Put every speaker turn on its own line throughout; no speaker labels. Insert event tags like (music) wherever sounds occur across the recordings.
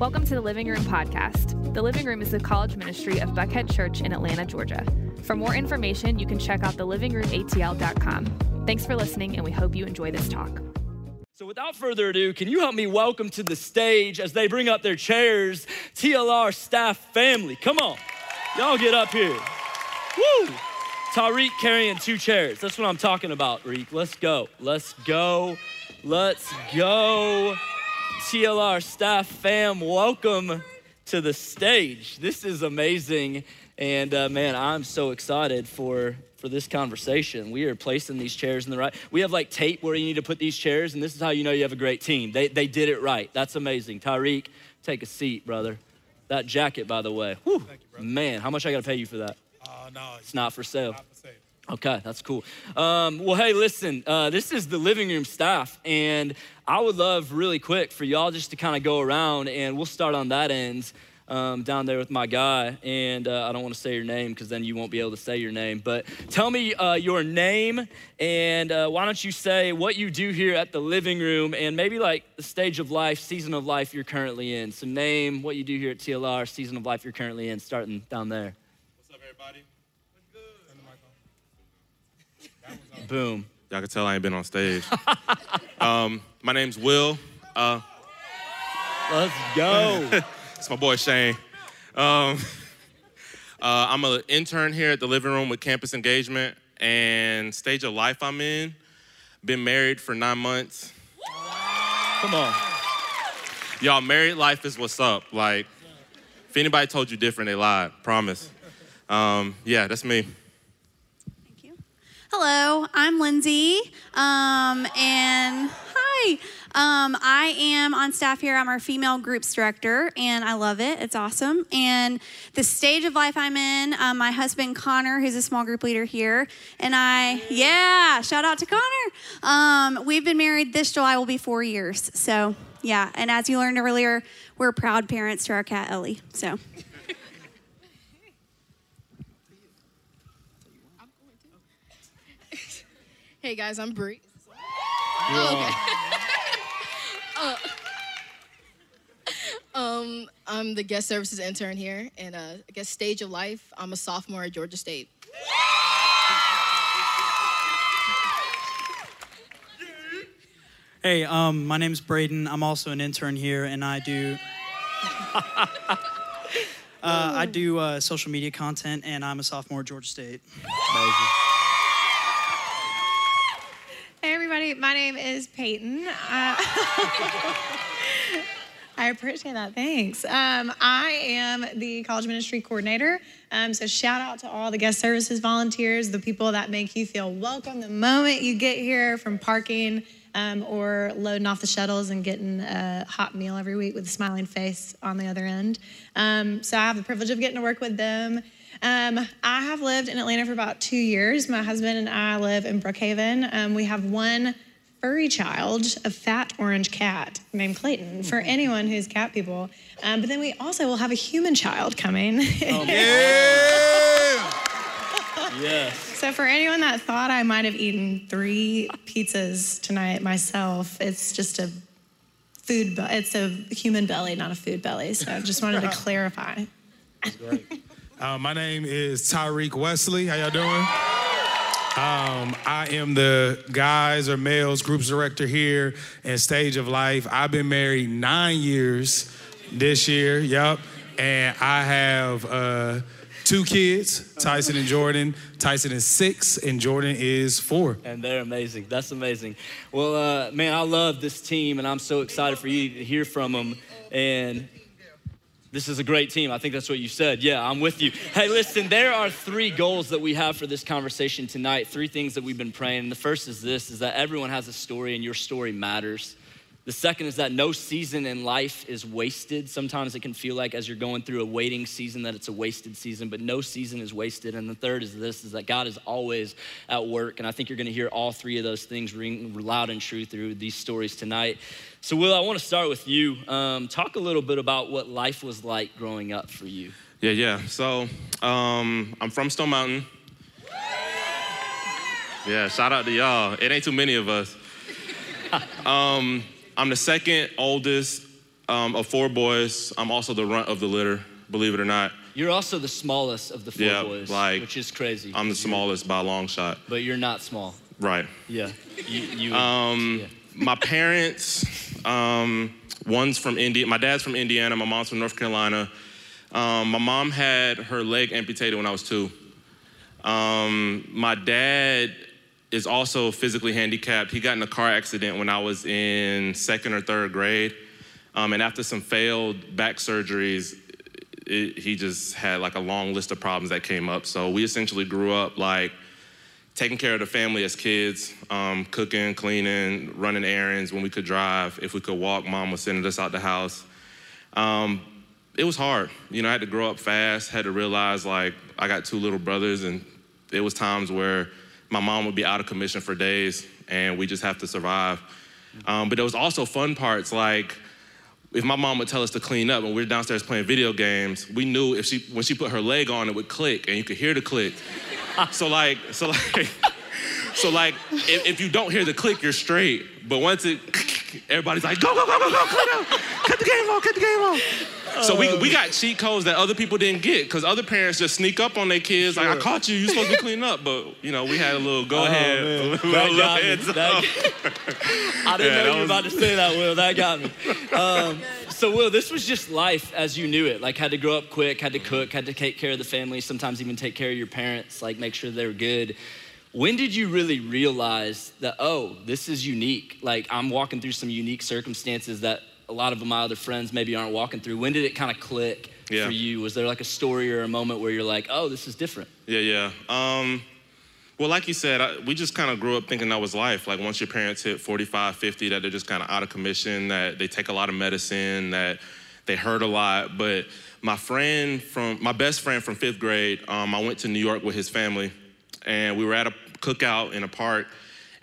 Welcome to the Living Room Podcast. The Living Room is the college ministry of Buckhead Church in Atlanta, Georgia. For more information, you can check out thelivingRoomATL.com. Thanks for listening, and we hope you enjoy this talk.
So, without further ado, can you help me welcome to the stage as they bring up their chairs, TLR staff family? Come on, y'all get up here. Woo! Tariq carrying two chairs. That's what I'm talking about, Reek. Let's go. Let's go. Let's go. TLR staff fam, welcome to the stage. This is amazing. And uh, man, I'm so excited for, for this conversation. We are placing these chairs in the right. We have like tape where you need to put these chairs, and this is how you know you have a great team. They, they did it right. That's amazing. Tyreek, take a seat, brother. That jacket, by the way. Whew, you, man, how much I got to pay you for that?
Uh, no,
it's not for sale.
Not for sale.
Okay, that's cool. Um, well, hey, listen, uh, this is the living room staff, and I would love really quick for y'all just to kind of go around, and we'll start on that end um, down there with my guy. And uh, I don't want to say your name because then you won't be able to say your name. But tell me uh, your name, and uh, why don't you say what you do here at the living room, and maybe like the stage of life, season of life you're currently in. So, name, what you do here at TLR, season of life you're currently in, starting down there.
What's up, everybody?
Boom.
Y'all can tell I ain't been on stage. (laughs) um, my name's Will. Uh,
Let's go. (laughs)
it's my boy Shane. Um, (laughs) uh, I'm an intern here at the living room with campus engagement and stage of life I'm in. Been married for nine months.
Come on.
Y'all, married life is what's up. Like, if anybody told you different, they lied. Promise. Um, yeah, that's me.
Hello, I'm Lindsay, um, and hi. Um, I am on staff here. I'm our female groups director, and I love it. It's awesome. And the stage of life I'm in, um, my husband Connor, who's a small group leader here, and I, yeah, shout out to Connor. Um, we've been married this July will be four years. So yeah, and as you learned earlier, we're proud parents to our cat Ellie. So.
Hey guys, I'm Bree. Oh, okay. (laughs) uh, um, I'm the guest services intern here, and uh, I guess stage of life. I'm a sophomore at Georgia State.
Hey, um, my name's Braden. I'm also an intern here, and I do. (laughs) uh, I do uh, social media content, and I'm a sophomore at Georgia State.
Amazing.
My name is Peyton. Uh, (laughs) I appreciate that. Thanks. Um, I am the college ministry coordinator. Um, so, shout out to all the guest services volunteers, the people that make you feel welcome the moment you get here from parking um, or loading off the shuttles and getting a hot meal every week with a smiling face on the other end. Um, so, I have the privilege of getting to work with them. Um, I have lived in Atlanta for about two years. My husband and I live in Brookhaven. Um, we have one furry child, a fat orange cat named Clayton, for anyone who's cat people. Um, but then we also will have a human child coming.
Oh, (laughs) yeah! yes.
So for anyone that thought I might have eaten three pizzas tonight myself, it's just a food. Be- it's a human belly, not a food belly. So I just wanted to (laughs) clarify.
Uh, my name is Tyreek Wesley. How y'all doing? Um, I am the guys or males groups director here in Stage of Life. I've been married nine years this year. Yep, and I have uh, two kids, Tyson and Jordan. Tyson is six, and Jordan is four.
And they're amazing. That's amazing. Well, uh, man, I love this team, and I'm so excited for you to hear from them. And this is a great team. I think that's what you said. Yeah, I'm with you. Hey, listen, there are three goals that we have for this conversation tonight, three things that we've been praying. The first is this is that everyone has a story and your story matters. The second is that no season in life is wasted. Sometimes it can feel like as you're going through a waiting season that it's a wasted season, but no season is wasted. And the third is this is that God is always at work. And I think you're going to hear all three of those things ring loud and true through these stories tonight. So, Will, I want to start with you. Um, talk a little bit about what life was like growing up for you.
Yeah, yeah. So, um, I'm from Stone Mountain. Yeah, shout out to y'all. It ain't too many of us. (laughs) um, I'm the second oldest um, of four boys. I'm also the runt of the litter, believe it or not.
You're also the smallest of the four
Yeah,
boys,
like,
which is crazy.
I'm the smallest by a long shot.
But you're not small.
Right.
Yeah. You, you,
Um,
yeah.
My parents, um, one's from India. My dad's from Indiana. My mom's from North Carolina. Um, my mom had her leg amputated when I was two. Um, my dad is also physically handicapped. He got in a car accident when I was in second or third grade. Um, and after some failed back surgeries, it, he just had like a long list of problems that came up. So we essentially grew up like taking care of the family as kids, um, cooking, cleaning, running errands when we could drive. If we could walk, mom was sending us out the house. Um, it was hard. You know, I had to grow up fast, had to realize like I got two little brothers, and it was times where my mom would be out of commission for days, and we just have to survive. Um, but there was also fun parts like if my mom would tell us to clean up and we were downstairs playing video games, we knew if she when she put her leg on, it would click, and you could hear the click. (laughs) so like, so like, so like, if, if you don't hear the click, you're straight. But once it, (laughs) everybody's like, go, go, go, go, go, clean up, cut the game off, cut the game off. So we, we got cheat codes that other people didn't get because other parents just sneak up on their kids like I caught you, you supposed to clean up, but you know we had a little go ahead, a little, (laughs) little
got me.
heads up.
That- I didn't
Yeah,
know you were
was-
about to say that, Will. That got me. (laughs) Um, so, Will, this was just life as you knew it. Like, had to grow up quick, had to cook, had to take care of the family, sometimes even take care of your parents, like, make sure they were good. When did you really realize that, oh, this is unique? Like, I'm walking through some unique circumstances that a lot of my other friends maybe aren't walking through. When did it kind of click
Yeah.
for you? Was there like a story or a moment where you're like, oh, this is different?
Yeah, yeah. Um, well, like you said, I, we just kind of grew up thinking that was life. Like once your parents hit 45, 50, that they're just kind of out of commission, that they take a lot of medicine, that they hurt a lot. But my friend from, my best friend from fifth grade, um, I went to New York with his family, and we were at a cookout in a park,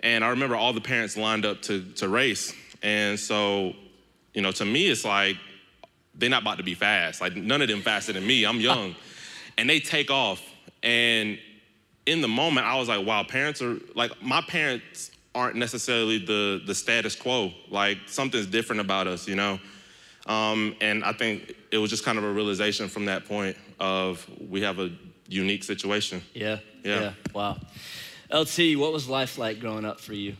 and I remember all the parents lined up to, to race. And so, you know, to me, it's like, they're not about to be fast. Like none of them faster than me. I'm (laughs) young. and they take off. And in the moment, I was like, wow, parents are like my parents aren't necessarily the the status quo. Like something's different about us, you know? Um, and I think it was just kind of a realization from that point of we have a unique situation.
Yeah.
Yeah.
Wow. LT, what was life like growing up for you?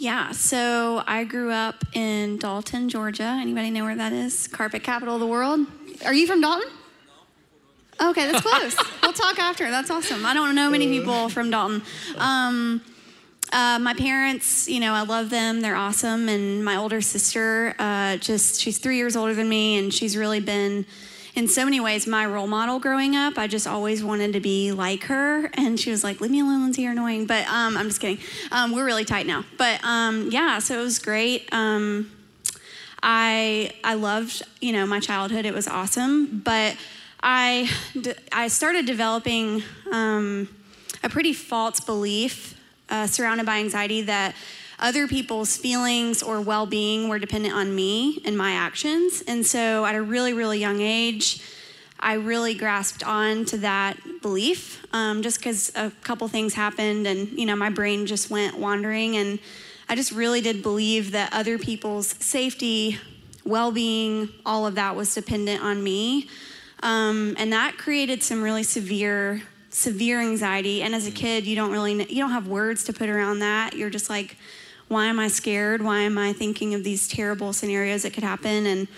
Yeah, so I grew up in Dalton, Georgia. Anybody know where that is? Carpet capital of the world. Are you from Dalton? Okay, that's close. (laughs) we'll talk after. That's awesome. I don't know many people from Dalton. Um, uh, my parents, you know, I love them. They're awesome. And my older sister, uh, just she's three years older than me, and she's really been, in so many ways, my role model growing up. I just always wanted to be like her, and she was like, "Leave me alone, Lindsay. You're annoying." But um, I'm just kidding. Um, we're really tight now. But um, yeah, so it was great. Um, I I loved you know my childhood. It was awesome, but I I started developing um, a pretty false belief uh, surrounded by anxiety that other people's feelings or well-being were dependent on me and my actions. And so at a really really young age. I really grasped on to that belief um, just because a couple things happened and you know my brain just went wandering and I just really did believe that other people's safety, well-being, all of that was dependent on me, um, and that created some really severe, severe anxiety. And as a kid, you don't really, you don't have words to put around that. You're just like, why am I scared? Why am I thinking of these terrible scenarios that could happen? And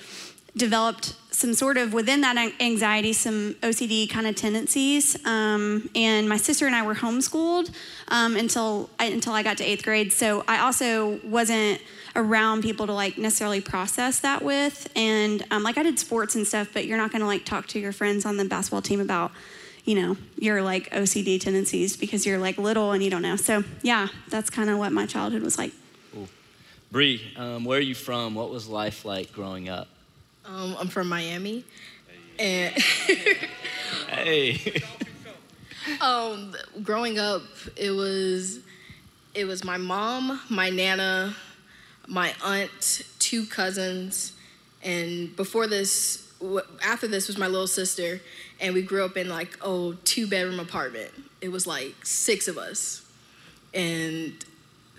developed some sort of within that anxiety some ocd kind of tendencies. Um, and my sister and i were homeschooled um, until I, until i got to eighth grade. So i also wasn't around people to like necessarily process that with. And um, like i did sports and stuff but you're not going to like talk to your friends on the basketball team about you know your like ocd tendencies because you're like little and you don't know. So yeah that's kind of what my childhood was like
Bree, um, where are you from? What was life like growing up?
Um, I'm from Miami, and (laughs)
Hey. (laughs)
um, growing up, it was it was my mom, my nana, my aunt, two cousins, and before this, after this was my little sister, and we grew up in like oh two bedroom apartment. It was like six of us, and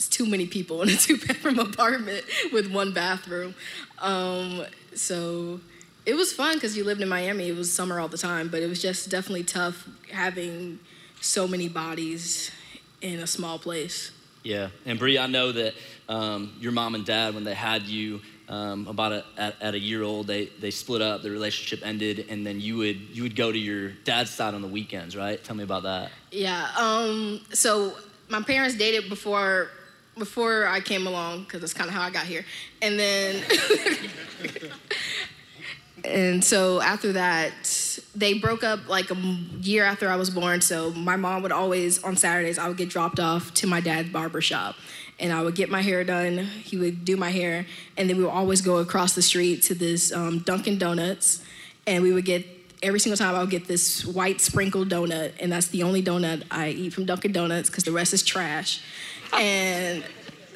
it's too many people in a (laughs) two bedroom apartment with one bathroom. Um, so it was fun because you lived in Miami. It was summer all the time, but it was just definitely tough having so many bodies in a small place.
Yeah, and Bree, I know that um, your mom and dad, when they had you um, about a, at, at, a year old, they, they split up, the relationship ended, and then you would you would go to your dad's side on the weekends, right? Tell me about that.
Yeah. Um, so my parents dated before before I came along because that's kind of how I got here, and then (laughs) and so after that they broke up like a year after i was born. So my mom would always on saturdays i would get dropped off to my dad's barber shop. And i would get my hair done. He would do my hair. And then we would always go across the street to this um, dunkin donuts. And we would get every single time i would get this white sprinkled donut. And that's the only donut i eat from dunkin donuts because the rest is trash and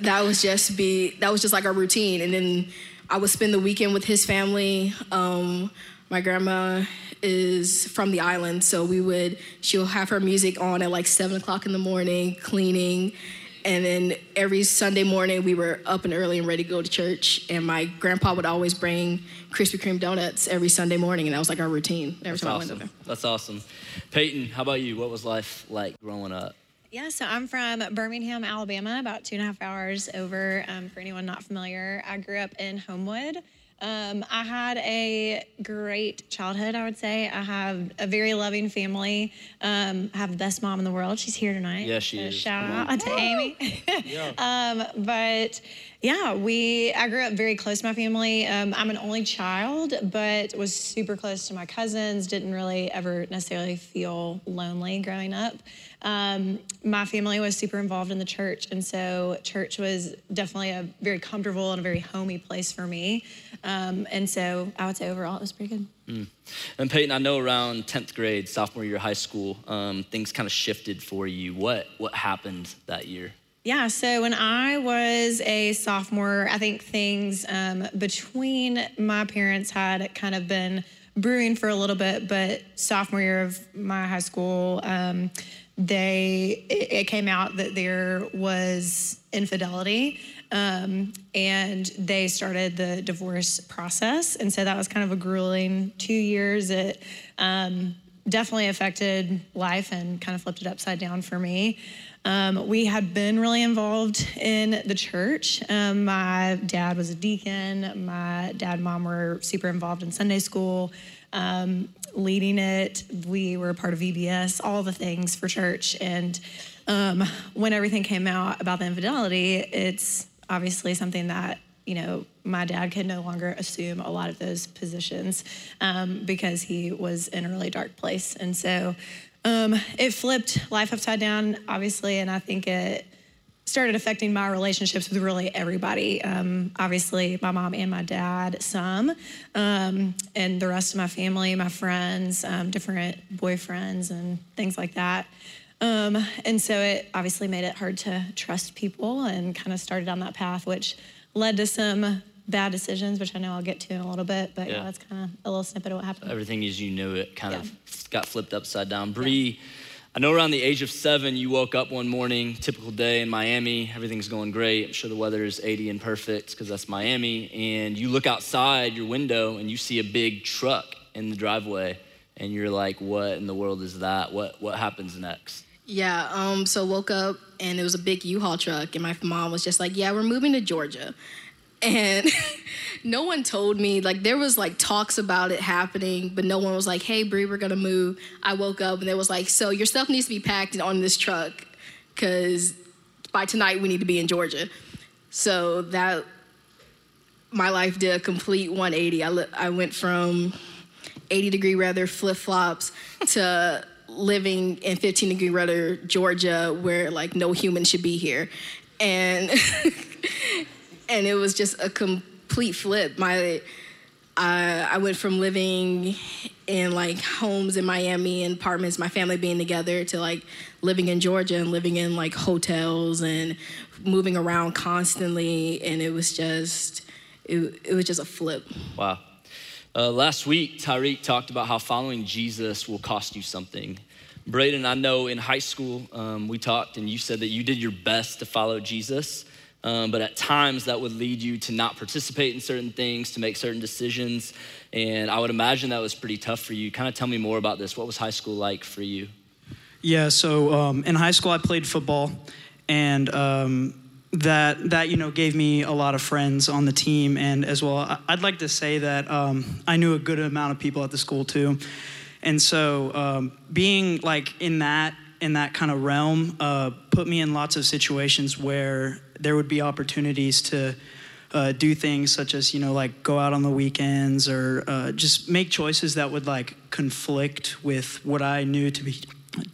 that was just be that was just like our routine and then I would spend the weekend with his family. Um, my grandma is from the island, so we would, she'll have her music on at like seven o'clock in the morning, cleaning. And then every Sunday morning, we were up and early and ready to go to church. And my grandpa would always bring Krispy Kreme donuts every Sunday morning, and that was like our routine every
That's
time
awesome.
I went over.
That's awesome. Peyton, how about you? What was life like growing up?
Yeah, so I'm from Birmingham, Alabama, about two and a half hours over. Um, for anyone not familiar, I grew up in Homewood. Um, I had a great childhood, I would say. I have a very loving family. Um, I have the best mom in the world. She's here tonight.
Yeah, she
so
is.
Shout out to Amy. (laughs) yeah. um, but yeah, we. I grew up very close to my family. Um, I'm an only child, but was super close to my cousins. Didn't really ever necessarily feel lonely growing up. Um, my family was super involved in the church, and so church was definitely a very comfortable and a very homey place for me. Um, and so I would say overall it was pretty good.
Mm. And Peyton, I know around 10th grade, sophomore year of high school, um, things kind of shifted for you. What what happened that year?
Yeah, so when I was a sophomore, I think things um, between my parents had kind of been brewing for a little bit, but sophomore year of my high school, um, they it, it, came out that there was infidelity um, and they started the divorce process and so that was kind of a grueling two years it um, definitely affected life and kind of flipped it upside down for me um, we had been really involved in the church. Um, my dad was a deacon. My dad and mom were super involved in Sunday school um, leading it. We were part of VBS, all the things for church. And um, when everything came out about the infidelity, it's obviously something that you know my dad could no longer assume a lot of those positions um, because he was in a really dark place, and so um, it flipped life upside down, obviously, and I think it started affecting my relationships with really everybody. Um, obviously, my mom and my dad, some, um, and the rest of my family, my friends, um, different boyfriends, and things like that. Um, and so it obviously made it hard to trust people and kind of started on that path, which led to some bad decisions, which I know I'll get to in a little bit. But yeah, yeah that's kind of a little snippet of what happened.
Everything as you knew it kind yeah. of got flipped upside down. Bree. I know around the age of seven, you woke up one morning, typical day in Miami, everything's going great. I'm sure the weather is 80 and perfect because that's Miami. And you look outside your window and you see a big truck in the driveway, and you're like, what in the world is that? What, what happens next?
Yeah, um, so woke up and it was a big U-Haul truck, and my mom was just like, "Yeah, we're moving to Georgia," and (laughs) no one told me like there was like talks about it happening but no one was like hey Bree we're gonna move. I woke up and it was like so your stuff needs to be packed on this truck because by tonight we need to be in Georgia. So that my life did a complete 180 I, li- I went from 80 degree weather flip-flops to living in 15 degree weather Georgia where like no human should be here. And (laughs) and it was just a complete flip. My I, I went from living in like homes in Miami and apartments, my family being together, to like living in Georgia and living in like hotels and moving around constantly, and it was just it, it was just a flip.
Wow. Uh, last week, Tyreek talked about how following Jesus will cost you something. Braden, I know in high school um, we talked and you said that you did your best to follow Jesus, um, but at times that would lead you to not participate in certain things, to make certain decisions. And I would imagine that was pretty tough for you. Kind of tell me more about this. What was high school like for you?
Yeah, so um, in high school I played football, and um, that that you know gave me a lot of friends on the team, and as well, I'd like to say that um, I knew a good amount of people at the school too. And so um, being like in that in that kind of realm uh, put me in lots of situations where there would be opportunities to uh, do things such as you know like go out on the weekends or uh, just make choices that would like conflict with what I knew to be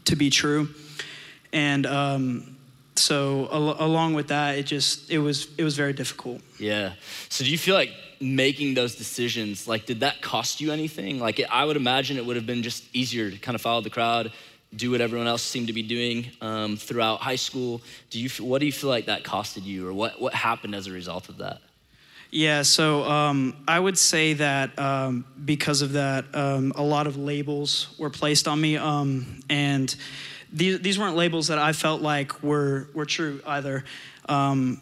to be true. And um, so al- along with that, it just it was it was very difficult.
Yeah. So do you feel like making those decisions, like, did that cost you anything? Like, I would imagine it would have been just easier to kind of follow the crowd, do what everyone else seemed to be doing um, throughout high school. Do you, what do you feel like that costed you, or what, what happened as a result of that?
Yeah, so um, I would say that um, because of that, um, a lot of labels were placed on me, um, and these, these weren't labels that I felt like were were true either. Um,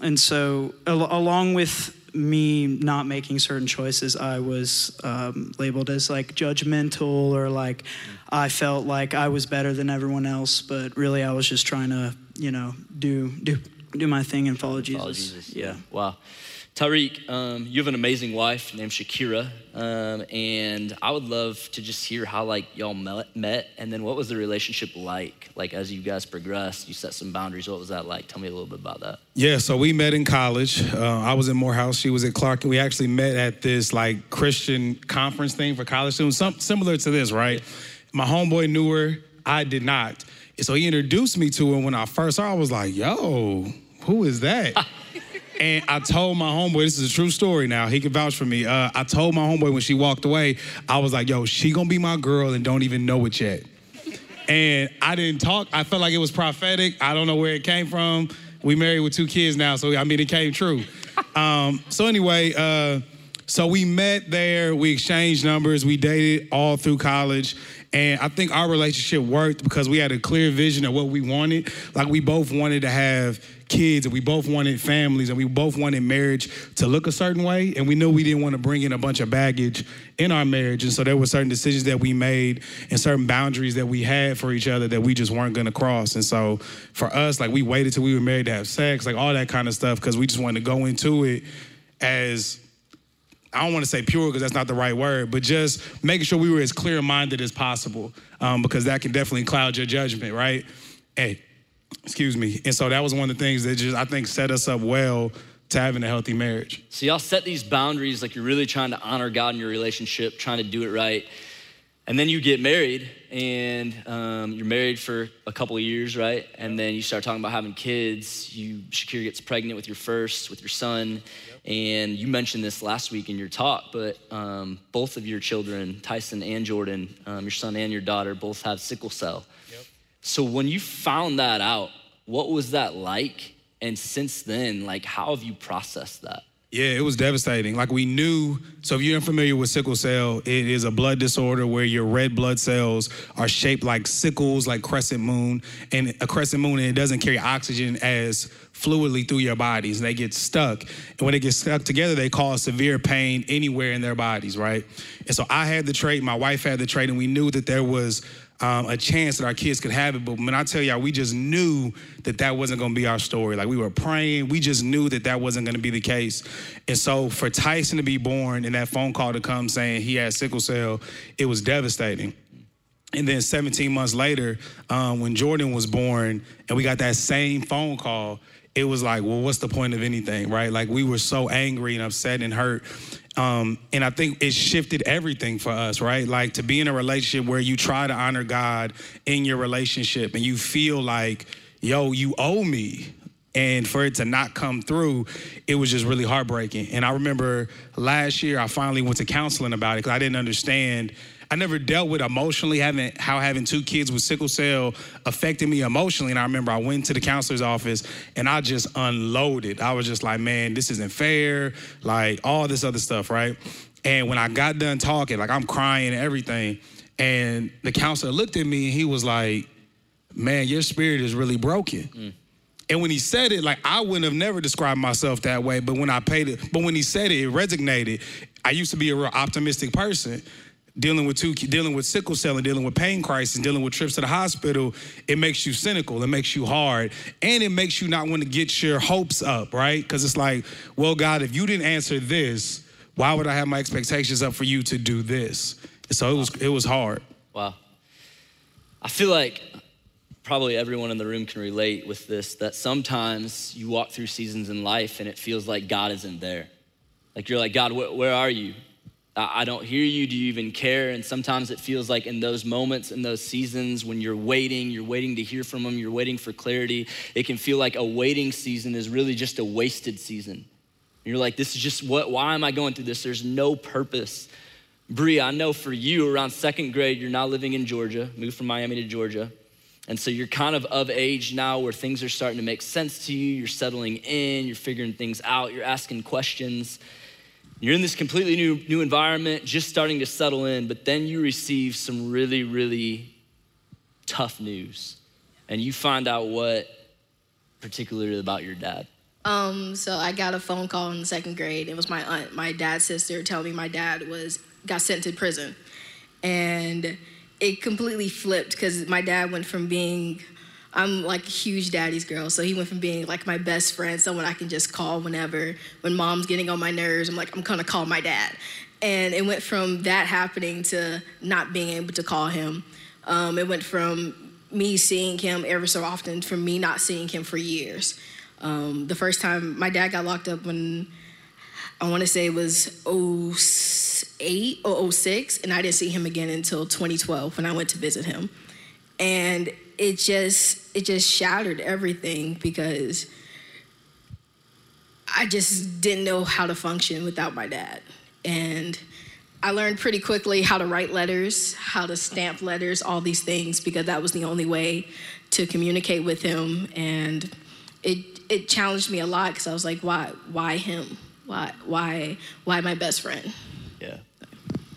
and so, al- along with me not making certain choices, I was um, labeled as like judgmental or like I felt like I was better than everyone else, but really I was just trying to, you know, do do do my thing and follow Jesus.
Follow Jesus. Yeah. Wow. Tariq, um, you have an amazing wife named Shakira, um, and I would love to just hear how like y'all met, met, and then what was the relationship like? Like as you guys progressed, you set some boundaries. What was that like? Tell me a little bit about that.
Yeah, so we met in college. Uh, I was in Morehouse. She was at Clark. And we actually met at this like Christian conference thing for college students, some, similar to this, right? My homeboy knew her. I did not. So he introduced me to her. When I first saw her, I was like, yo, who is that? (laughs) And I told my homeboy, this is a true story now, he can vouch for me. Uh, I told my homeboy when she walked away, I was like, yo, she gonna be my girl and don't even know it yet. And I didn't talk. I felt like it was prophetic. I don't know where it came from. We married with two kids now, so I mean, it came true. (laughs) Um, so anyway, uh, so we met there. We exchanged numbers. We dated all through college. And I think our relationship worked because we had a clear vision of what we wanted. Like we both wanted to have kids and we both wanted families and we both wanted marriage to look a certain way. And we knew we didn't want to bring in a bunch of baggage in our marriage. And so there were certain decisions that we made and certain boundaries that we had for each other that we just weren't going to cross. And so for us, like we waited till we were married to have sex, like all that kind of stuff, because we just wanted to go into it as I don't want to say pure because that's not the right word, but just making sure we were as clear minded as possible um, because that can definitely cloud your judgment, right? Hey, excuse me. And so that was one of the things that just I think set us up well to having a healthy marriage.
So y'all set these boundaries, like you're really trying to honor God in your relationship, trying to do it right. And then you get married, and um, you're married for a couple of years, right? And then you start talking about having kids. You Shakira gets pregnant with your first, with your son, and you mentioned this last week in your talk. But um, both of your children, Tyson and Jordan, um, your son and your daughter, both have sickle cell. Yep. So when you found that out, what was that like? And since then, like, how have you processed that?
Yeah, it was devastating. Like we knew. So if you're unfamiliar with sickle cell, it is a blood disorder where your red blood cells are shaped like sickles, like crescent moon, and a crescent moon, and it doesn't carry oxygen as fluidly through your bodies, they get stuck. And when they get stuck together, they cause severe pain anywhere in their bodies, right? And so I had the trait, my wife had the trait, and we knew that there was um, a chance that our kids could have it. But when I tell y'all, we just knew that that wasn't going to be our story. Like we were praying, we just knew that that wasn't going to be the case. And so for Tyson to be born and that phone call to come saying he had sickle cell, it was devastating. And then 17 months later, um, when Jordan was born, and we got that same phone call, it was like, well, what's the point of anything, right? Like we were so angry and upset and hurt. Um, and I think it shifted everything for us, right? Like to be in a relationship where you try to honor God in your relationship and you feel like, yo, you owe me. And for it to not come through, it was just really heartbreaking. And I remember last year, I finally went to counseling about it because I didn't understand. I never dealt with emotionally having how having two kids with sickle cell affected me emotionally. And I remember I went to the counselor's office and I just unloaded. I was just like, man, this isn't fair, like all this other stuff, right? And when I got done talking, like I'm crying and everything, And the counselor looked at me and he was like, Man, your spirit is really broken.
Mm.
And when he said it, like I wouldn't have never described myself that way, but when I paid it, but when he said it, it resonated. I used to be a real optimistic person. Dealing with two, dealing with sickle cell and dealing with pain crisis, dealing with trips to the hospital, it makes you cynical, it makes you hard, and it makes you not want to get your hopes up, right? Because it's like, well, God, if you didn't answer this, why would I have my expectations up for you to do this? So it was, it was hard.
Wow. I feel like probably everyone in the room can relate with this that sometimes you walk through seasons in life and it feels like God isn't there. Like you're like, God, wh- where are you? I-, don't hear you. Do you even care? And sometimes it feels like in those moments, in those seasons when you're waiting, you're waiting to hear from them, you're waiting for clarity, it can feel like a waiting season is really just a wasted season. And you're like, this is just what, why am I going through this? There's no purpose. Bree, I know for you around second grade, you're now living in Georgia, moved from Miami to Georgia. And so you're kind of of age now where things are starting to make sense to you. You're settling in, you're figuring things out, you're asking questions. You're in this completely new, new environment, just starting to settle in, but then you receive some really, really tough news. And you find out what, particularly about your dad.
Um, so I got a phone call in the second grade. It was my aunt, my dad's sister, telling me my dad was got sent to prison, and it completely flipped because my dad went from being I'm like a huge daddy's girl, so he went from being like my best friend, someone I can just call whenever. When mom's getting on my nerves, I'm like, I'm gonna call my dad. And it went from that happening to not being able to call him. Um, it went from me seeing him ever so often, from me not seeing him for years. Um, the first time my dad got locked up when I want to say it was 08 or 06, and I didn't see him again until 2012 when I went to visit him. And it just it just shattered everything because I just didn't know how to function without my dad. And I learned pretty quickly how to write letters, how to stamp letters, all these things because that was the only way to communicate with him and it it challenged me a lot because I was like why why him? Why why why my best friend?
Yeah.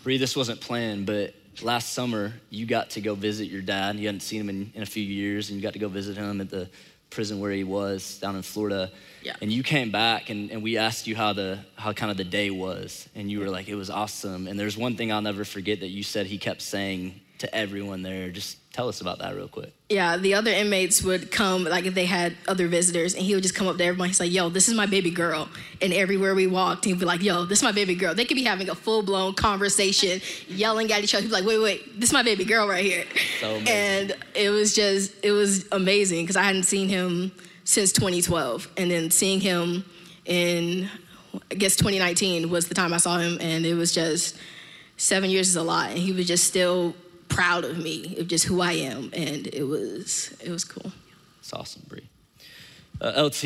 Bree, this wasn't planned, but last summer you got to go visit your dad. You hadn't seen him in, in a few years, and you got to go visit him at the prison where he was down in Florida.
Yeah.
And you came back and, and we asked you how the how kind of the day was. And you were like, it was awesome. And there's one thing I'll never forget that you said he kept saying to everyone there. Just tell us about that real quick.
Yeah, the other inmates would come, like if they had other visitors, and he would just come up to everyone. He's like, yo, this is my baby girl. And everywhere we walked, he'd be like, yo, this is my baby girl. They could be having a full blown conversation, yelling at each other. He'd be like, wait, wait, this is my baby girl right here.
So amazing.
and it was just, it was amazing because I hadn't seen him since 2012. And then seeing him in, I guess 2019 was the time I saw him, and it was just, seven years is a lot. And he was just still proud of me, of just who I am. And it was, it was cool.
It's awesome, Bree. Uh, LT,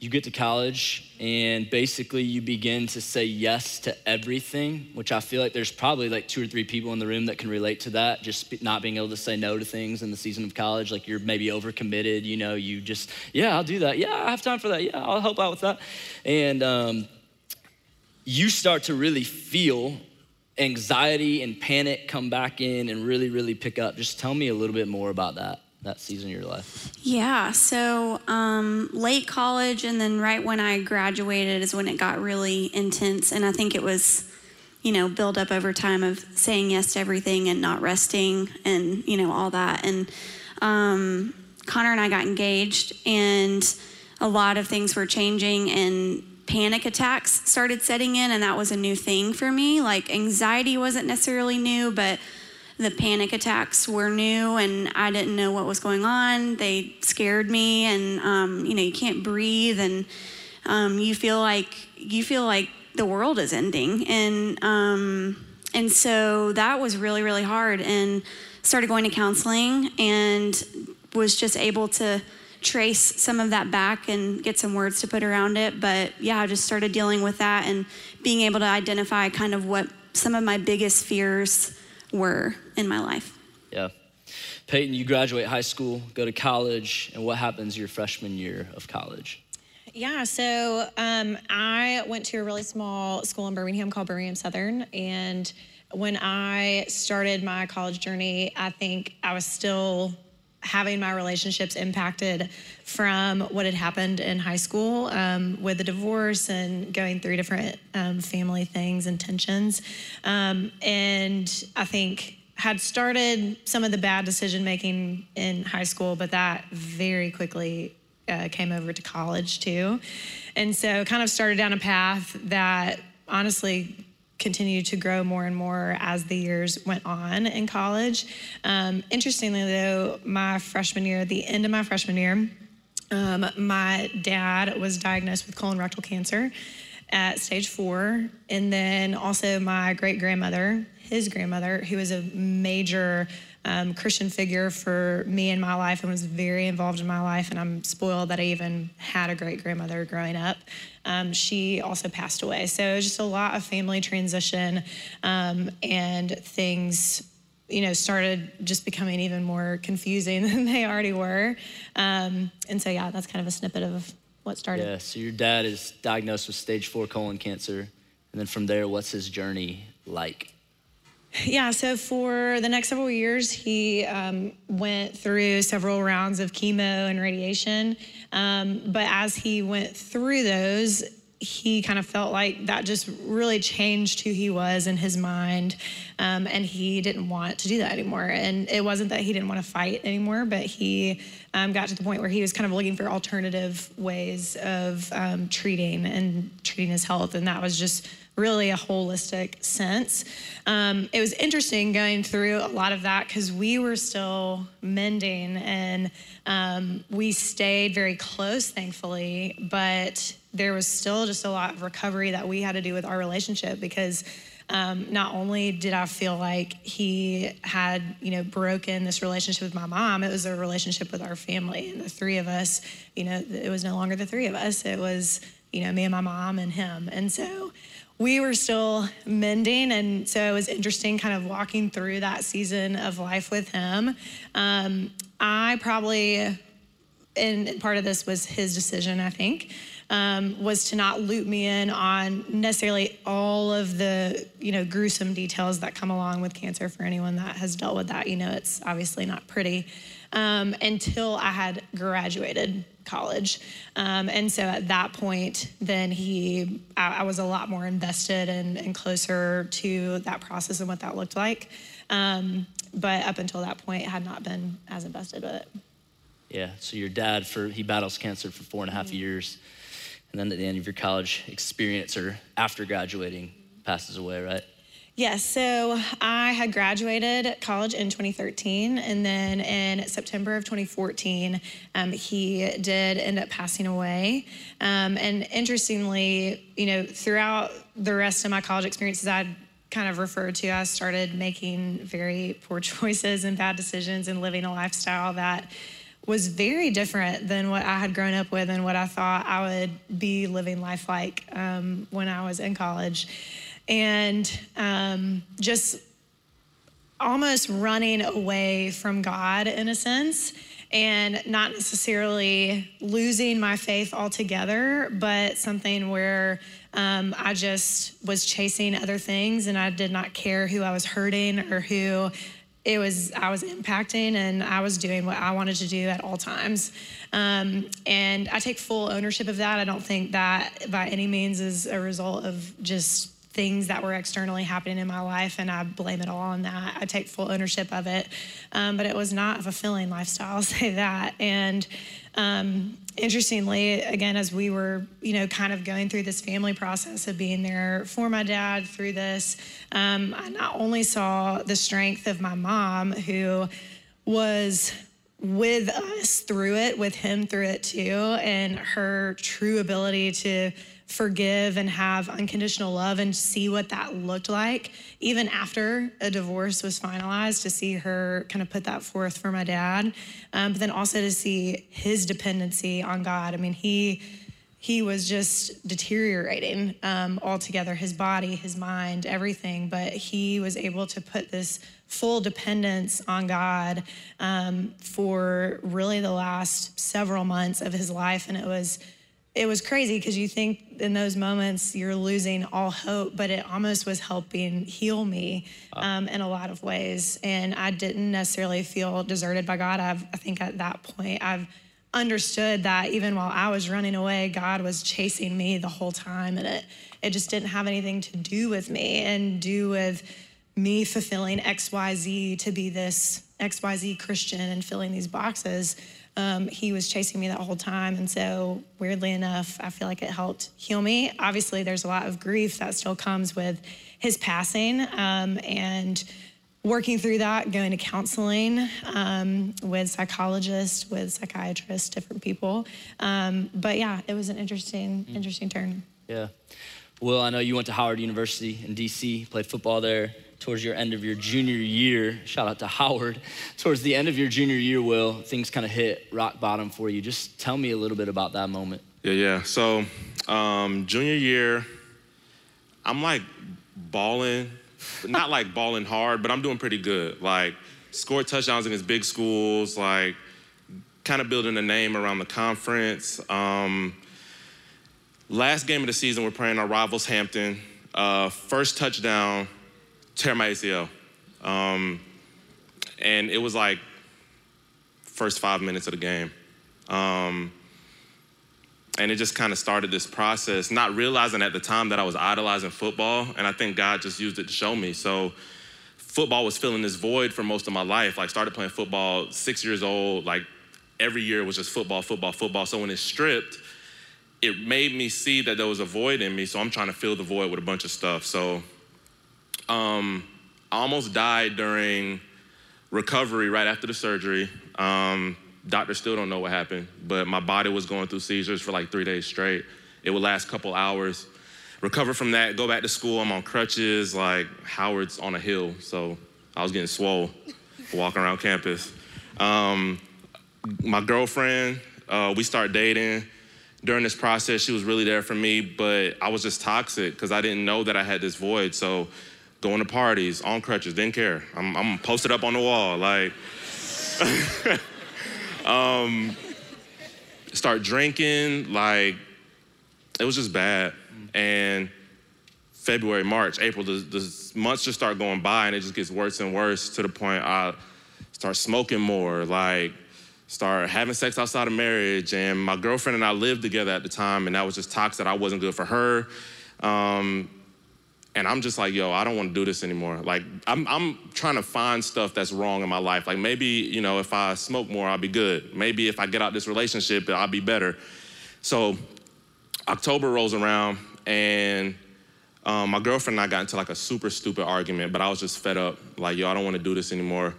you get to college and basically you begin to say yes to everything, which I feel like there's probably like two or three people in the room that can relate to that. Just not being able to say no to things in the season of college, like you're maybe overcommitted. You know, you just yeah, I'll do that. Yeah, I have time for that. Yeah, I'll help out with that. And um, you start to really feel anxiety and panic come back in and really, really pick up. Just tell me a little bit more about that that season of your life.
Yeah, so um, late college and then right when I graduated is when it got really intense. And I think it was, you know, build up over time of saying yes to everything and not resting and, you know, all that. And um, Connor and I got engaged and a lot of things were changing and panic attacks started setting in. And that was a new thing for me. Like anxiety wasn't necessarily new, but the panic attacks were new and I didn't know what was going on. They scared me, and um, you know, you can't breathe, and um, you feel like you feel like the world is ending, and um, and so that was really really hard. And started going to counseling, and was just able to trace some of that back and get some words to put around it. But yeah, I just started dealing with that and being able to identify kind of what some of my biggest fears were in my life.
Yeah. Peyton, you graduate high school, go to college, and what happens your freshman year of college?
Yeah, so um, I went to a really small school in Birmingham called Birmingham Southern. And when I started my college journey, I think I was still having my relationships impacted from what had happened in high school um, with the divorce and going through different um, family things and tensions. Um, and I think had started some of the bad decision making in high school, but that very quickly uh, came over to college too. And so kind of started down a path that honestly continued to grow more and more as the years went on in college. Um, interestingly, though, my freshman year, the end of my freshman year, um, my dad was diagnosed with colon rectal cancer at stage four. And then also my great grandmother, his grandmother, who was a major um, Christian figure for me in my life and was very involved in my life. And I'm spoiled that I even had a great grandmother growing up. Um, she also passed away. So it was just a lot of family transition um, and things you know, started just becoming even more confusing (laughs) than they already were. Um, and so, yeah, that's kind of a snippet of what started.
Yeah, so your dad is diagnosed with stage four colon cancer. And then from there, what's his journey like?
Yeah, so for the next several years, he um, went through several rounds of chemo and radiation. Um, but as he went through those, he kind of felt like that just really changed who he was in his mind. Um, and he didn't want to do that anymore. And it wasn't that he didn't want to fight anymore, but he um, got to the point where he was kind of looking for alternative ways of um, treating and treating his health. And that was just really a holistic sense. Um, it was interesting going through a lot of that because we were still mending and um, we stayed very close, thankfully, but there was still just a lot of recovery that we had to do with our relationship because. Um, not only did I feel like he had, you know, broken this relationship with my mom, it was a relationship with our family and the three of us. You know, it was no longer the three of us. It was, you know, me and my mom and him. And so we were still mending. And so it was interesting kind of walking through that season of life with him. Um, I probably, and part of this was his decision, I think. Um, was to not loop me in on necessarily all of the you know gruesome details that come along with cancer for anyone that has dealt with that you know it's obviously not pretty um, until i had graduated college. Um, and so at that point, then he, I, I was a lot more invested and, and, closer to that process and what that looked like. Um, but up until that point, had not been as invested with it.
Yeah. So your dad, for he battles cancer for four and a half mm-hmm. years, and then at the end of your college experience or after graduating, passes away, right?
Yes, so I had graduated college in 2013, and then in September of 2014, um, he did end up passing away. Um, and interestingly, you know, throughout the rest of my college experiences, I'd kind of referred to, I started making very poor (laughs) choices and bad decisions and living a lifestyle that was very different than what I had grown up with and what I thought I would be living life like um, when I was in college and um, just almost running away from God in a sense and not necessarily losing my faith altogether, but something where um, I just was chasing other things and I did not care who I was hurting or who it was I was impacting and I was doing what I wanted to do at all times. Um, and I take full ownership of that. I don't think that by any means is a result of just things that were externally happening in my life, and I blame it all on that. I take full ownership of it. Um, but it was not a fulfilling lifestyle, (laughs) I'll say that. And um, interestingly, again, as we were, you know, kind of going through this family process of being there for my dad through this, um, I not only saw the strength of my mom, who was with us through it, with him through it too, and her true ability to forgive and have unconditional love and see what that looked like, even after a divorce was finalized, to see her kind of put that forth for my dad. Um, but then also to see his dependency on God. I mean, he he was just deteriorating um, altogether his body his mind everything but he was able to put this full dependence on god um, for really the last several months of his life and it was it was crazy because you think in those moments you're losing all hope, but it almost was helping heal me um, in a lot of ways. And I didn't necessarily feel deserted by God. I've, I think at that point, I've understood that even while I was running away, God was chasing me the whole time. And it, it just didn't have anything to do with me and do with me fulfilling XYZ to be this XYZ Christian and filling these boxes. Um, he was chasing me that whole time. And so, weirdly enough, I feel like it helped heal me. Obviously, there's a lot of grief that still comes with his passing. Um, and working through that, going to counseling um, with psychologists, with psychiatrists, different people. Um, but yeah, it was an interesting, interesting turn.
Yeah. Well, I know you went to Howard University in DC, played football there towards your end of your junior year. Shout out to Howard. Towards the end of your junior year, Will, things kind of hit rock bottom for you. Just tell me a little bit about that moment.
Yeah, yeah. So, um, junior year, I'm like balling, not (laughs) like balling hard, but I'm doing pretty good. Like, scored touchdowns against big schools, like, kind of building a name around the conference. Um, last game of the season, we're playing our rivals, Hampton. Uh, first touchdown, tear my ACL. Um, and it was like first five minutes of the game. Um, and it just kind of started this process, not realizing at the time that I was idolizing football. And I think God just used it to show me. So football was filling this void for most of my life. Like started playing football six years old, like every year was just football, football, football. So when it stripped, it made me see that there was a void in me. So I'm trying to fill the void with a bunch of stuff. So um, I almost died during recovery right after the surgery. Um, doctors still don't know what happened, but my body was going through seizures for like three days straight. It would last a couple hours. Recover from that, go back to school. I'm on crutches, like Howard's on a hill, so I was getting swole walking around campus. Um, my girlfriend, uh, we start dating. During this process, she was really there for me, but I was just toxic because I didn't know that I had this void. So going to parties on crutches, didn't care. I'm, I'm posted up on the wall, like. (laughs) um, start drinking, like it was just bad. And February, March, April, the, the months just start going by, and it just gets worse and worse to the point I start smoking more, like start having sex outside of marriage. And my girlfriend and I lived together at the time, and that was just toxic. I wasn't good for her. Um, and I'm just like, yo, I don't want to do this anymore. Like, I'm, I'm trying to find stuff that's wrong in my life. Like, maybe, you know, if I smoke more, I'll be good. Maybe if I get out this relationship, I'll be better. So, October rolls around, and um, my girlfriend and I got into like a super stupid argument, but I was just fed up. Like, yo, I don't want to do this anymore.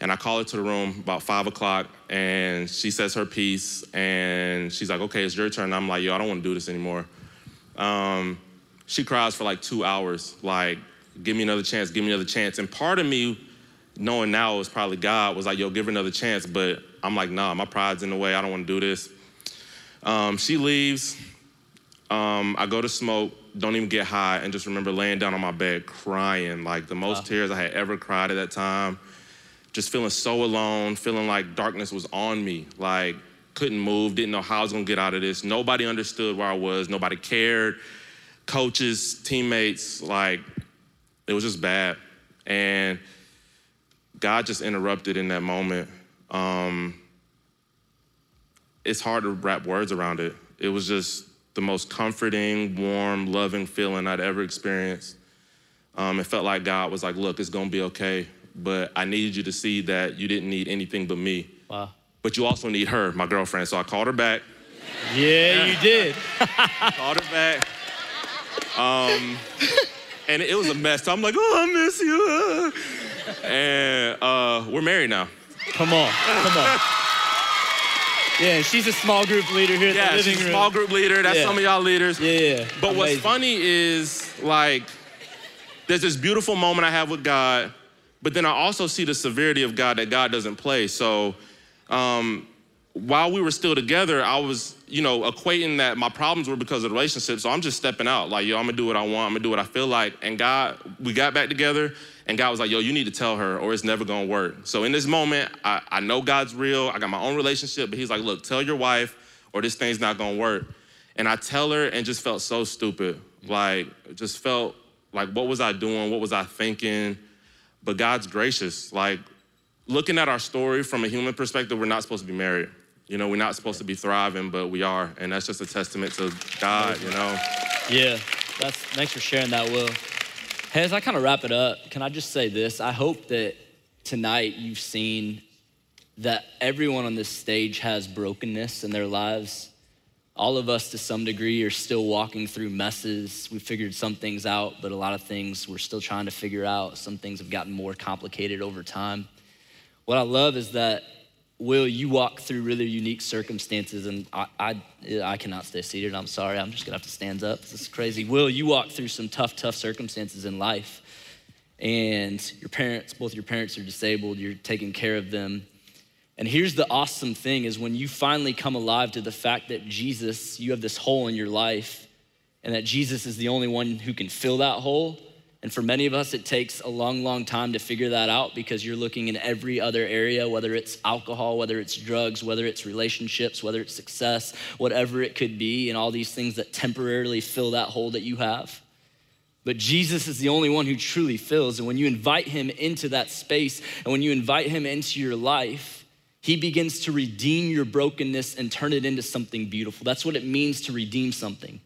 And I call her to the room about five o'clock, and she says her piece, and she's like, okay, it's your turn. I'm like, yo, I don't want to do this anymore. Um, she cries for like two hours, like, give me another chance, give me another chance. And part of me, knowing now it was probably God, was like, yo, give her another chance. But I'm like, nah, my pride's in the way. I don't want to do this. Um, she leaves. Um, I go to smoke, don't even get high, and just remember laying down on my bed crying, like the most wow. tears I had ever cried at that time. Just feeling so alone, feeling like darkness was on me, like couldn't move, didn't know how I was gonna get out of this. Nobody understood where I was, nobody cared coaches, teammates, like it was just bad. And God just interrupted in that moment. Um, it's hard to wrap words around it. It was just the most comforting, warm, loving feeling I'd ever experienced. Um, it felt like God was like, look, it's gonna be okay, but I needed you to see that you didn't need anything but me.
Wow.
But you also need her, my girlfriend. So I called her back.
Yeah, you did. (laughs)
called her back. Um, and it was a mess. So I'm like, oh, I miss you. And uh, we're married now.
Come on, come on. Yeah, she's a small group leader here.
yeah,
she's
a small group leader. That's
yeah.
some of y'all leaders.
Yeah, yeah.
But Amazing. what's funny is like, there's this beautiful moment I have with God, but then I also see the severity of God that God doesn't play. So, um, while we were still together, I was, you know, equating that my problems were because of the relationship. So I'm just stepping out, like, yo, I'm gonna do what I want, I'm gonna do what I feel like. And God, we got back together, and God was like, yo, you need to tell her, or it's never gonna work. So in this moment, I, I know God's real, I got my own relationship, but He's like, look, tell your wife, or this thing's not gonna work. And I tell her and just felt so stupid. Like, just felt like, what was I doing? What was I thinking? But God's gracious. Like, looking at our story from a human perspective, we're not supposed to be married. You know, we're not supposed to be thriving, but we are. And that's just a testament to God, you know?
Yeah, that's, thanks for sharing that, Will. Hey, as I kind of wrap it up, can I just say this? I hope that tonight you've seen that everyone on this stage has brokenness in their lives. All of us, to some degree, are still walking through messes. We figured some things out, but a lot of things we're still trying to figure out. Some things have gotten more complicated over time. What I love is that Will, you walk through really unique circumstances, and I, I, I, cannot stay seated. I'm sorry. I'm just gonna have to stand up. This is crazy. Will, you walk through some tough, tough circumstances in life, and your parents, both your parents are disabled. You're taking care of them. And here's the awesome thing is when you finally come alive to the fact that Jesus, you have this hole in your life, and that Jesus is the only one who can fill that hole and for many of us, it takes a long, long time to figure that out because you're looking in every other area, whether it's alcohol, whether it's drugs, whether it's relationships, whether it's success, whatever it could be, and all these things that temporarily fill that hole that you have. But Jesus is the only one who truly fills. And when you invite him into that space and when you invite him into your life, he begins to redeem your brokenness and turn it into something beautiful. That's what it means to redeem something,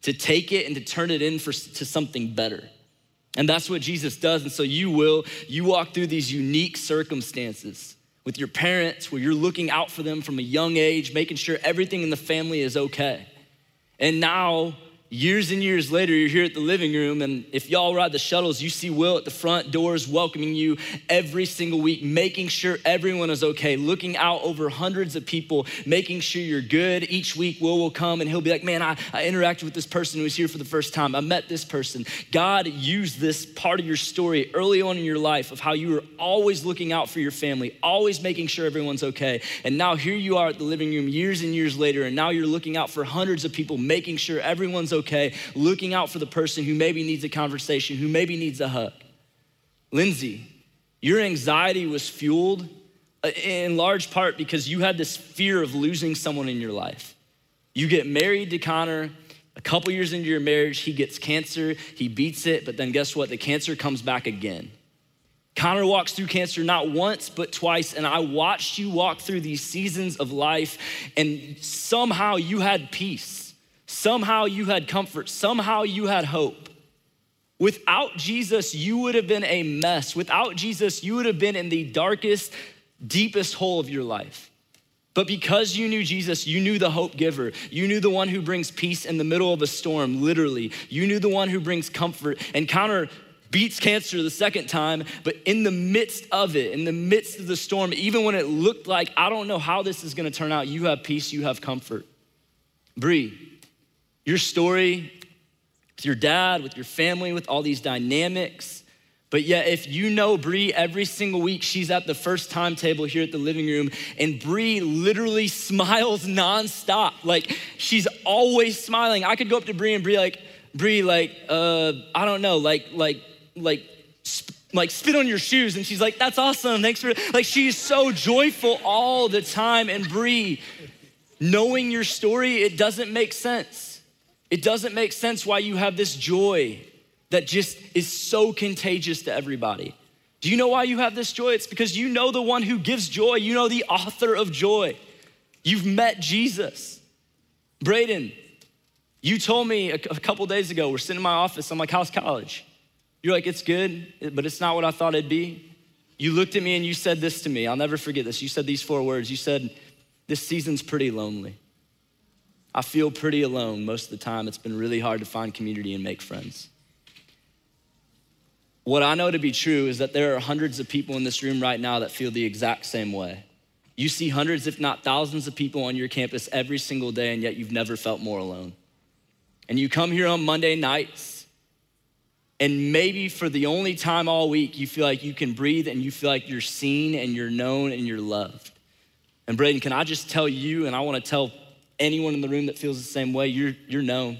to take it and to turn it into something better. And that's what Jesus does. And so you will, you walk through these unique circumstances with your parents where you're looking out for them from a young age, making sure everything in the family is okay. And now Years and years later, you're here at the living room, and if y'all ride the shuttles, you see Will at the front doors welcoming you every single week, making sure everyone is okay, looking out over hundreds of people, making sure you're good. Each week, Will will come and he'll be like, Man, I, I interacted with this person who was here for the first time. I met this person. God used this part of your story early on in your life of how you were always looking out for your family, always making sure everyone's okay. And now here you are at the living room years and years later, and now you're looking out for hundreds of people, making sure everyone's okay okay, looking out for the person who maybe needs a conversation, who maybe needs a hug. Lindsay, your anxiety was fueled uh, in large part because you had this fear of losing someone in your life. You get married to Connor, a couple years into your marriage, he gets cancer, he beats it, but then guess what? The cancer comes back again. Connor walks through cancer not once, but twice. And I watched you walk through these seasons of life, and somehow you had peace. Somehow you had comfort. Somehow you had hope. Without Jesus, you would have been a mess. Without Jesus, you would have been in the darkest, deepest hole of your life. But because you knew Jesus, you knew the hope giver. You knew the one who brings peace in the middle of a storm, literally. You knew the one who brings comfort. And beats cancer the second time, but in the midst of it, in the midst of the storm, even when it looked like, I don't know how this is gonna turn out, you have peace, you have comfort. Bree, your story with your dad, with your family, with all these dynamics. But yet, if you know Bree every single week, she's at the first time table here at the living room, and Bree literally (laughs) smiles nonstop. Like she's always smiling. I could go up to Bree and Bree like, Bree, like, uh, I don't know, like, like, like, sp- like spit on your shoes, and she's like, "That's awesome, thanks for." Like she's so joyful all the time. And Bree, knowing your story, it doesn't make sense. It doesn't make sense why you have this joy that just is so contagious to everybody. Do you know why you have this joy? It's because you know the one who gives joy, you know the author of joy. You've met Jesus. Braden, you told me a, couple days ago, we're sitting in my office, I'm like, how's college? You're like, it's good, but it's not what I thought it'd be. You looked at me and you said this to me. I'll never forget this. You said these four words. You said, This season's pretty lonely. I feel pretty alone most of the time. It's been really hard to find community and make friends. What I know to be true is that there are hundreds of people in this room right now that feel the exact same way. You see hundreds, if not thousands, of people on your campus every single day, and yet you've never felt more alone. And you come here on Monday nights, and maybe for the only time all week, you feel like you can breathe and you feel like you're seen and you're known and you're loved. And Braden, can I just tell you, and I want to tell anyone in the room that feels the same way, you're, you're known.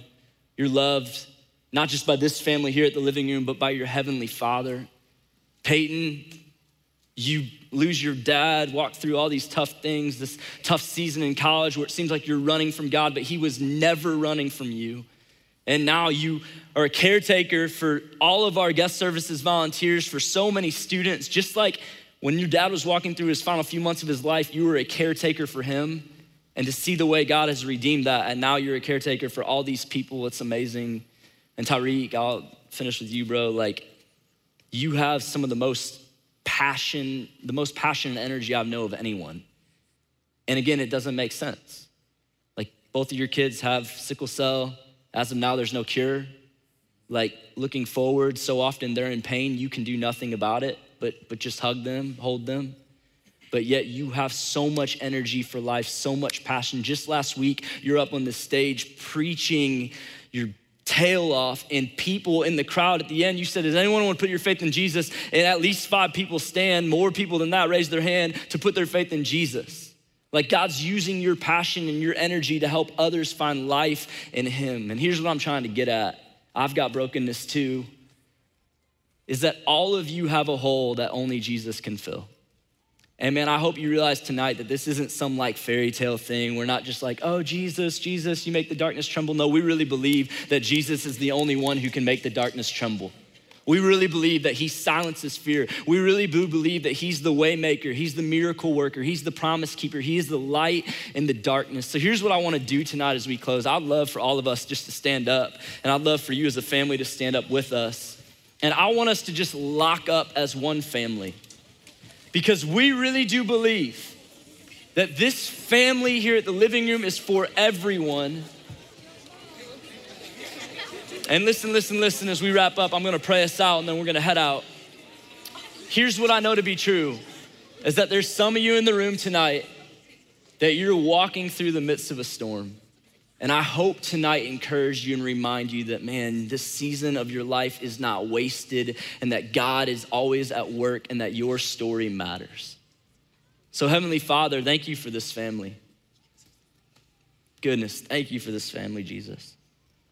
You're loved, not just by this family here at the living room, but by your heavenly Father. Peyton, You lose your dad, walk through all these tough things, this tough season in college where it seems like you're running from God, but He was never running from you. And now you are a caretaker for all of our guest services volunteers, for so many students. Just like when your dad was walking through his final few months of his life, you were a caretaker for him. And to see the way God has redeemed that, and now you're a caretaker for all these people, it's amazing. And Tyreek, I'll finish with you, bro. Like, you have some of the most passion, the most passion and energy I know of anyone. And again, it doesn't make sense. Like, both of your kids have sickle cell as of now, there's no cure. Like looking forward, so often they're in pain, you can do nothing about it, but, but just hug them, hold them. But yet you have so much energy for life, so much passion. Just last week, you're up on the stage preaching your tail off, and people in the crowd at the end, you said, Does anyone want to put your faith in Jesus? And at least five people stand, more people than that raise their hand to put their faith in Jesus. Like God's using your passion and your energy to help others find life in Him. And here's what I'm trying to get at I've got brokenness too. Is that all of you have a hole that only Jesus can fill. And man, I hope you realize tonight that this isn't some like fairy tale thing. We're not just like, oh, Jesus, Jesus, you make the darkness tremble. No, we really believe that Jesus is the only one who can make the darkness tremble. We really believe that he silences fear. We really do believe that he's the waymaker, he's the miracle worker, he's the promise keeper, he is the light in the darkness. So here's what I want to do tonight as we close. I'd love for all of us just to stand up, and I'd love for you as a family to stand up with us. And I want us to just lock up as one family. Because we really do believe that this family here at the living room is for everyone and listen, listen, listen, as we wrap up, I'm gonna pray us out and then we're gonna head out. Here's what I know to be true is that there's some of you in the room tonight that you're walking through the midst of a storm. And I hope tonight encourage you and remind you that, man, this season of your life is not wasted and that God is always at work and that your story matters. So, Heavenly Father, thank you for this family. Goodness, thank you for this family, Jesus.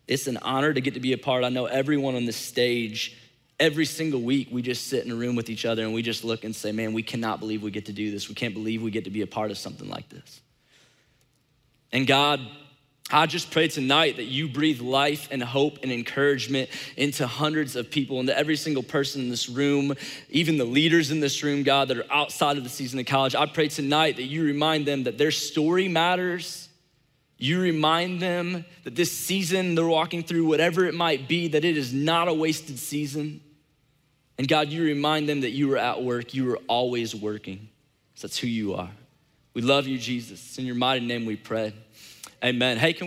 It's an honor to get to be a part. I know everyone on this stage, every single week, we just sit in a room with each other and we just look and say, man, we cannot believe we get to do this. We can't believe we get to be a part of something like this. And God, I just pray tonight that you breathe life and hope and encouragement into hundreds of people, into every single person in this room, even the leaders in this room, God, that are outside of the season of college. I pray tonight that you remind them that their story matters you remind them that this season they're walking through, whatever it might be, that it is not a wasted season. And God, you remind them that you were at work, you were always working. So that's who you are. We love you, Jesus. In your mighty name we pray. Amen. Hey, can we